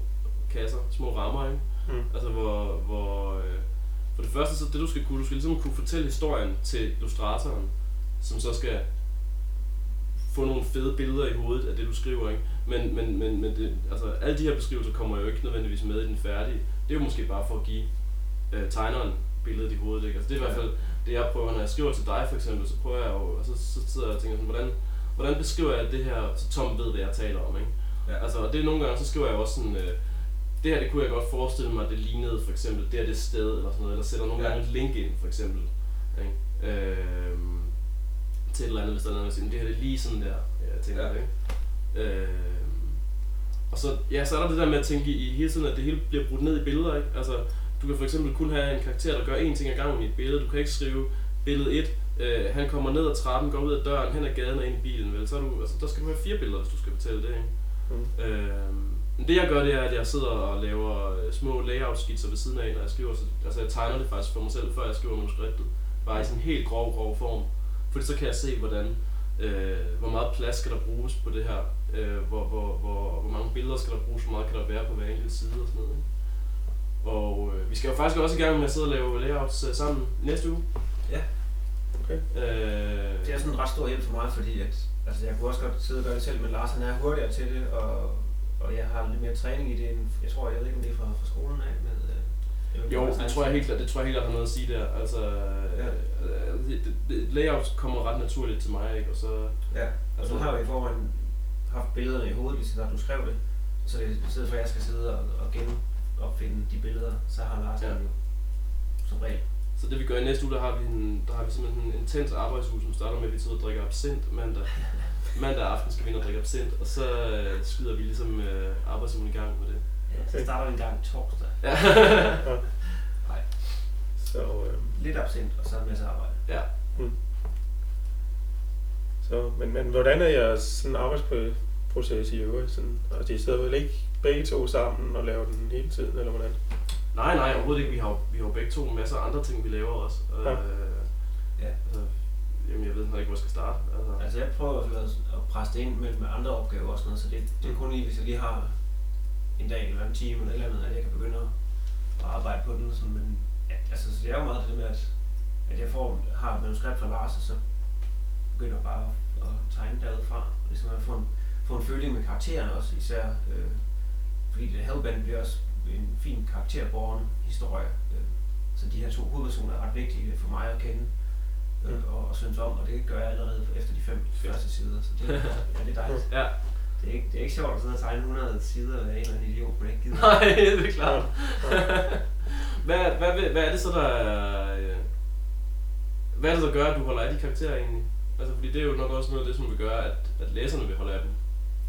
kasser, små rammer, ikke? Mm. Altså hvor, hvor øh, for det første så det du skal kunne, du skal ligesom kunne fortælle historien til illustratoren, som så skal få nogle fede billeder i hovedet af det du skriver, ikke? Men, men, men, men det, altså, alle de her beskrivelser kommer jo ikke nødvendigvis med i den færdige. Det er jo måske bare for at give øh, tegneren billedet i hovedet, ikke? Altså det er i hvert fald det jeg prøver, når jeg skriver til dig for eksempel, så prøver jeg jo, og så, så sidder jeg og tænker sådan, hvordan, hvordan beskriver jeg det her, så Tom ved, hvad jeg taler om, ikke? Ja. Altså, og det er nogle gange, så skriver jeg også sådan, øh, det her, det kunne jeg godt forestille mig, det lignede for eksempel det er det sted, eller sådan noget, eller sætter nogle Ja. gange et link ind, for eksempel, ikke? Øh, til et eller andet, hvis der er noget, der siger, "Men det her det er lige sådan der, jeg tænker Ja. ikke? Øh, og så, ja, så er der det der med at tænke i, i hele tiden, at det hele bliver brudt ned i billeder, ikke? Altså, du kan for eksempel kun have en karakter, der gør én ting ad gangen i et billede. Du kan ikke skrive billede 1, øh, han kommer ned ad trappen, går ud af døren, hen ad gaden og ind i bilen, vel? Så er du, altså, der skal du have fire billeder, hvis du skal fortælle det, ikke? Mm. Øh, men det jeg gør, det er, at jeg sidder og laver øh, små layout-skitser ved siden af, når jeg skriver. Så, altså jeg tegner det faktisk for mig selv, før jeg skriver manuskriptet. Bare i sådan en helt grov, grov form. Fordi så kan jeg se, hvordan, øh, hvor meget plads skal der bruges på det her. Øh, hvor, hvor, hvor, hvor mange billeder skal der bruges, hvor meget kan der være på hver enkelt side og sådan noget. Ikke? Og øh, vi skal jo faktisk også i gang med at sidde og lave layouts øh, sammen næste uge. Okay. Øh, Det er sådan en ret stor hjælp for mig, fordi at, altså jeg kunne også godt sidde og gøre det selv, men Lars han er hurtigere til det, og, og jeg har lidt mere træning i det, end, jeg tror, jeg ved ikke, om det er fra, fra skolen af med... Øh, Jo, det tror jeg helt klart, det tror jeg helt klart har noget at sige der. Altså, Ja. kan sige, det, det, layout kommer ret naturligt til mig, ikke? Og så, Ja, og Altså- du har jo i forvejen haft billederne i hovedet, lige så du skrev det. Så det, i stedet for at jeg skal sidde og, og genopfinde de billeder, så har Lars ja. jo som regel. Så det vi gør i næste uge, der har vi, en, der har vi simpelthen en intens arbejdsuge, som starter med, at vi sidder og drikker absint mandag. Mandag aften skal vi ind og drikke absint, og så øh, skyder vi ligesom øh, arbejdsugen i gang med det. Ja, så starter vi en gang torsdag. Ja. Nej, Så, øh, lidt absent, og så en masse arbejde. ja. så, men, men hvordan er jeres sådan arbejdsproces i øvrigt? Sådan, og de sidder vel ikke begge to sammen og laver den hele tiden, eller hvordan? Nej, nej, overhovedet ikke. Vi har, jo- vi har jo begge to masser af andre ting, vi laver også. Ja. Øh, Ja. altså, jamen, jeg ved heller ikke, hvor jeg skal starte. Altså, Altså jeg prøver fald at presse det ind med, med andre opgaver og sådan noget, så det, det er kun lige, hvis jeg lige har en dag eller en time eller et eller andet, at jeg kan begynde at at arbejde på den. Sådan, men ja, altså, så det er jo meget det med, at, at jeg får, har et manuskript fra Lars, og så begynder jeg bare at tegne derudfra. Og ligesom at få en, få en føling med karaktererne også, især øh, fordi det Hellbent bliver også en fin karakterbåren historie. Øh, så de her to hovedpersoner er ret vigtige for mig at kende øh, Mm. og, og synes om, og det gør jeg allerede efter de fem første sider, så det, ja, det er dejligt. ja. Det er, ikke, det er ikke sjovt at sidde og tegne 100 sider af en eller anden idiot, man ikke gider. Nej, det er klart. hvad, hvad, hvad, hvad er det så, der er... øh, Hvad er det, der gør, at du holder af de karakterer egentlig? Altså, fordi det er jo nok også noget af det, som vil gøre, at, at læserne vil holde af dem,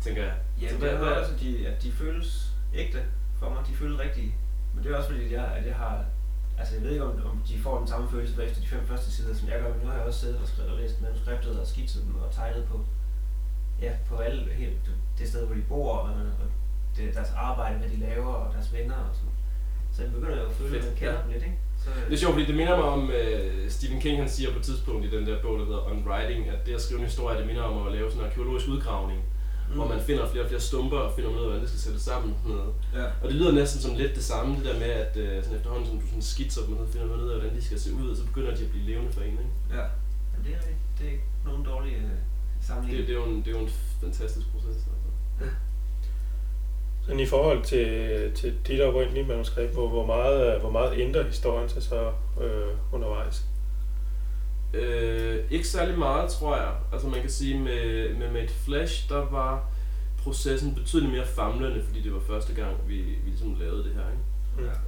tænker jeg. Ja, Så det er hvad- også, at de, at de føles ægte for mig. De føles rigtige. Men det er også fordi, at jeg, at jeg har... Altså, jeg ved ikke, om, om de får den samme følelse efter de fem første sider, som jeg gør, men nu har jeg også siddet og, skrevet, og læst manuskriptet og skitset dem og tegnet på, ja, på alle, helt, det sted, hvor de bor, og, hvad man, og det, deres arbejde, hvad de laver, og deres venner og sådan. Så jeg begynder jo at føle, at man kender ja. dem lidt, ikke? Så, Det er sjovt, fordi det minder mig om, uh, Stephen King han siger på et tidspunkt i den der bog, der hedder On Writing, at det at skrive en historie, det minder om at lave sådan en arkeologisk udgravning, mm. hvor man finder flere og flere stumper og finder ud af, hvordan det skal sættes sammen. Sådan noget. Ja. Og det lyder næsten som lidt det samme, det der med, at uh, sådan efterhånden, som du sådan skitser dem, og så finder man ud af, hvordan de skal se ud, og så begynder de at blive levende for en. Ikke? Ja. Men det er. Det er ikke nogen dårlig øh, Det, sammenligning. det, er jo en, det er jo en fantastisk proces. Altså. Sådan i forhold til, til dit oprindelige manuskript, hvor, hvor, meget, hvor meget ændrer historien sig så øh, undervejs? Øh, ikke særlig meget, tror jeg. Altså man kan sige, med, med Made Flash, der var processen betydeligt mere famlende, fordi det var første gang, vi, vi ligesom lavede det her. Ikke?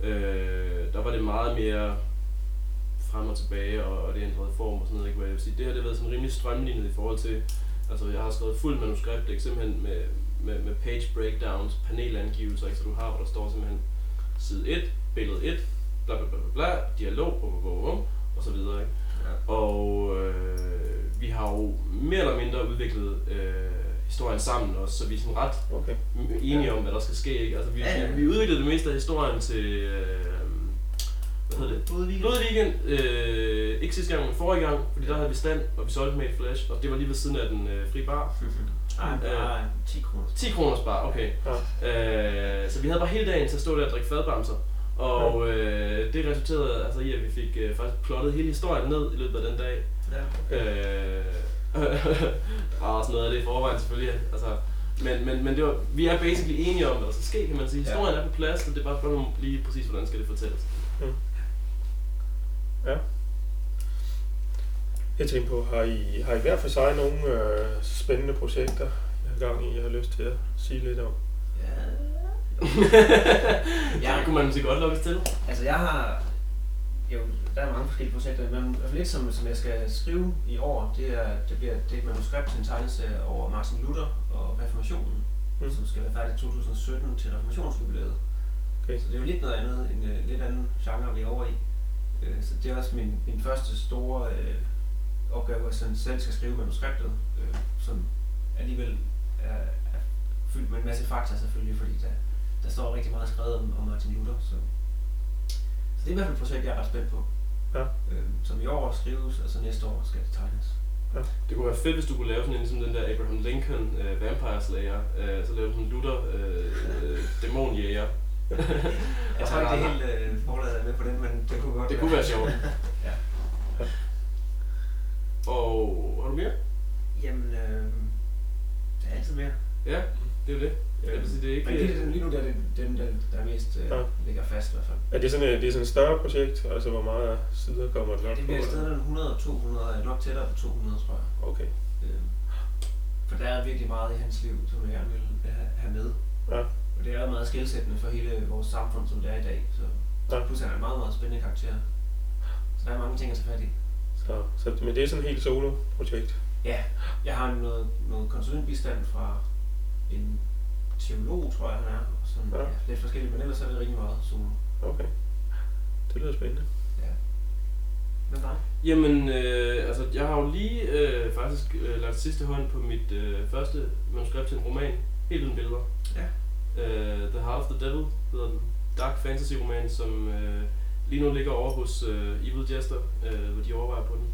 Ja. Øh, der var det meget mere frem og tilbage, og, og det ændrede form og sådan noget. Ikke? Hvad jeg vil sige. Det her det har været sådan rimelig strømlignet i forhold til, altså jeg har skrevet fuld manuskript, ikke? simpelthen med, med, med page breakdowns, panelangivelser, ikke? så du har, hvor der står simpelthen side 1, billede 1, bla bla bla bla, bla dialog, bum, bum, bum, og så videre. Ikke? Og øh, vi har jo mere eller mindre udviklet øh, historien sammen også, så vi er sådan ret Okay. enige om, hvad der skal ske. Ikke? Altså, vi, Ja, ja. vi, vi udviklede det meste af historien til... Øh, hvad hedder det? Blod weekend. Blod Weekend. Øh, ikke sidste gang, men forrige gang, fordi der havde vi stand, og vi solgte med et flash, og det var lige ved siden af den øh, fri bar. Ej, bare 10 kroner. 10 kroners bar, okay. Ja. Øh, så vi havde bare hele dagen til at stå der og drikke fadbamser. Og øh, det resulterede altså i, at vi fik øh, faktisk plottet hele historien ned i løbet af den dag. Ja. Øh, der var også noget af det i forvejen selvfølgelig. Altså, men, men, men det var, vi er basically enige om, hvad der skal ske, kan man sige. Historien er på plads, og det er bare spørgsmål om lige præcis, hvordan skal det fortælles. Ja. Jeg tænker på, har I, har I hver for sig nogle øh, spændende projekter, jeg har gang i, jeg har lyst til at sige lidt om? Ja. det kunne man måske godt lukkes til. Altså jeg har, jo, der er mange forskellige projekter, men i hvert fald et, som, som jeg skal skrive i år, det er, det bliver det er et manuskript til en tegneserie over Martin Luther og reformationen, Mm. mm. som skal være færdig i 2017 til reformationsjubilæet. Okay. Så det er jo lidt noget andet, en uh, lidt anden genre, vi er over i. Uh, så det er også min, min første store uh, opgave, hvor jeg sådan selv skal skrive manuskriptet, uh, som alligevel er, er fyldt med en masse fakta selvfølgelig, fordi der, der står rigtig meget skrevet om, om Martin Luther. Så. så det er i hvert fald et projekt, jeg er ret spændt på. Ja. Uh, som i år skrives, og så næste år skal det tegnes. Det kunne være fedt, hvis du kunne lave sådan en ligesom den der Abraham Lincoln uh, Vampire Slayer. Uh, så lave sådan en Luther uh, uh, dæmonjæger. Jeg tror ikke, det er helt uh, forladet med på den, men det kunne godt Det kunne være sjovt. Ja. Og har du mere? Jamen, øh, det er altid mere. Ja, det er jo det. Vil sige, det er ikke... Men det er den, lige nu der er det den, der, der er mest øh, Ja. ligger fast i hvert fald. Er det sådan, et, det er sådan et større projekt? Altså, hvor meget sider kommer det Ja, nok det bliver et sted mellem 100 og 200, er nok tættere på 200, tror jeg. Okay. Øh, for der er virkelig meget i hans liv, som jeg gerne vil have, med. Ja. Og det er meget skældsættende for hele vores samfund, som det er i dag. Så Ja. han er en meget, meget spændende karakter. Så der er mange ting at tage fat i. Så, så, men det er sådan et helt solo-projekt? Ja, jeg har noget, noget konsulentbistand fra en teolog, tror jeg han er. Sådan, Ja. ja. lidt forskelligt, men ellers er det rigtig meget solo. Okay. Det lyder spændende. Ja. Men dig? Jamen, øh, altså, jeg har jo lige øh, faktisk øh, lagt sidste hånd på mit øh, første manuskript til en roman, helt uden billeder. Ja. Øh, the Heart of the Devil hedder den. Dark fantasy roman, som øh, lige nu ligger over hos øh, Evil Jester, øh, hvor de overvejer på den.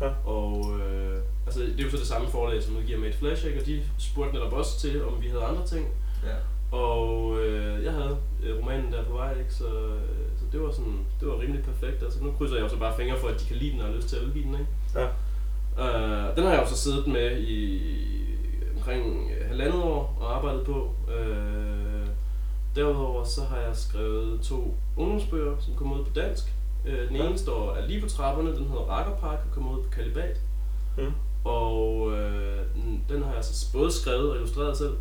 Ja. Og øh, altså, det er jo så det samme forlag, som udgiver Made Flash, ikke? og de spurgte netop også til, om vi havde andre ting. Ja. Og øh, jeg havde øh, romanen der på vej, ikke? Så, øh, så det var sådan, det var rimelig perfekt. Altså nu krydser jeg jo så bare fingre for, at de kan lide den og har lyst til at udgive den, ikke? Ja. Øh, den har jeg jo så siddet med i omkring øh, halvandet år og arbejdet på. Øh, derudover så har jeg skrevet to ungdomsbøger, som kommer ud på dansk. Øh, den ene står er lige på trapperne, den hedder Rakkerpark og kommer ud på Kalibat. Mm. Og øh, den, har jeg så både skrevet og illustreret selv.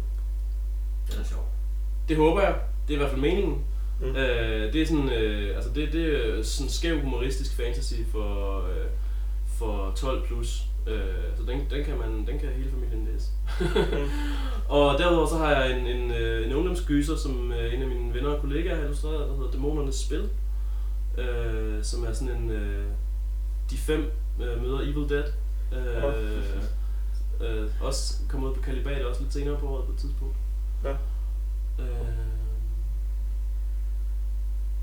Den er sjov. Det håber jeg. Det er i hvert fald meningen. Mm. Øh, det er sådan, øh, altså det, det er sådan skæv humoristisk fantasy for, øh, for 12 plus. Øh, så den, den, kan man, den kan hele familien læse. Mm. og derudover så har jeg en, en, øh, en ungdomsgyser, som øh, en af mine venner og kollegaer har illustreret, der hedder Dæmonernes Spil. Øh, som er sådan en, øh, de fem øh, møder Evil Dead. Øh, øh, også kommer ud på Kalibat også lidt senere på året på et tidspunkt. Ja. Øh,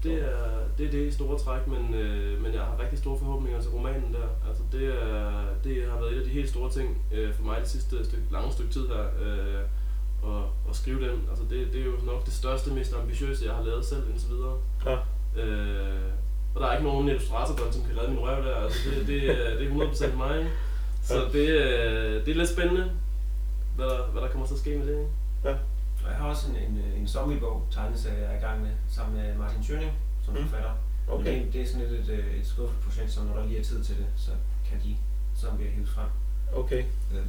det er, det er det i store træk, men, øh, men jeg har rigtig store forhåbninger til romanen der. Altså det, er, det har været et af de helt store ting øh, for mig det sidste stykke, lange stykke tid her. Øh, at, at skrive den. Altså det, det er jo nok det største, mest ambitiøse, jeg har lavet selv indtil videre. Ja. Øh, og der er ikke nogen illustrator, som kan redde min røv der. Altså det, det, er- det er 100% mig. ikke? Så Ja. det, øh, det er lidt spændende, hvad der, hvad der kommer til at ske med det. Ikke? Og jeg har også en, en, øh, en zombiebog, tegneserie, jeg er i gang med, sammen med Martin Schøning som Mm. mm. forfatter. Men Okay. Det, det er sådan lidt et, øh, et skuffet projekt, så når der lige er tid til det, så kan de zombier hives frem. Okay. Øhm.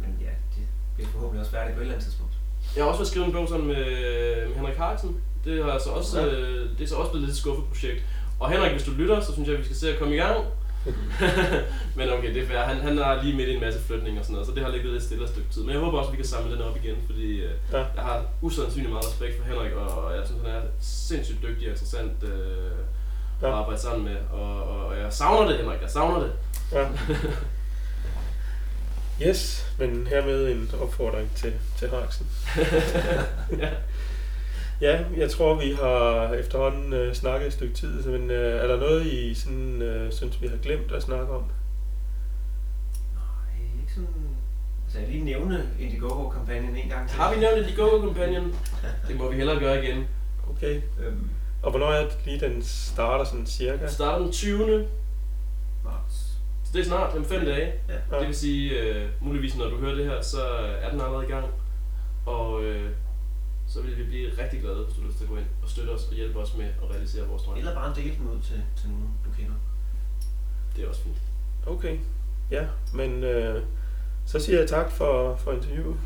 Men ja, det bliver forhåbentlig også færdigt på et eller andet tidspunkt. Jeg har også været skrevet en bog sammen med, med Henrik Harksen. Det, har altså også, Ja. øh, det er så også blevet lidt et skuffet projekt. Og Henrik, hvis du lytter, så synes jeg, at vi skal se at komme i gang. Men okay, det er fair. Han, han er lige midt i en masse flytning og sådan noget, så det har ligget lidt stille et stykke tid. Men jeg håber også, at vi kan samle den op igen, fordi øh, Ja. jeg har usandsynligt meget respekt for Henrik, og jeg synes, han er sindssygt dygtig og interessant øh, Ja. at arbejde sammen med. Og, og, og jeg savner det, Henrik. Jeg savner det. Ja. Yes, men hermed en opfordring til, til Harksen. ja. Ja, jeg tror, vi har efterhånden øh, snakket et stykke tid, men øh, er der noget, I sådan, øh, synes, vi har glemt at snakke om? Nej, ikke sådan... Altså jeg lige nævne Indiegogo-kampagnen en gang til. Har vi nævnt Indiegogo Companion? Det må vi hellere gøre igen. Okay. Øhm, Og hvornår er det lige, den starter sådan cirka? Vi starter den 20. marts. Så det er snart, om fem dage. Ja. Ja. Det vil sige, øh, muligvis når du hører det her, så er den allerede i gang. Og øh, så vil vi blive rigtig glade, hvis du har lyst til at gå ind og støtte os og hjælpe os med at realisere vores drømme. Eller bare dele den ud til, til nogen, du kender. Det er også fint. Okay. Ja, men øh, så siger jeg tak for, for interviewet.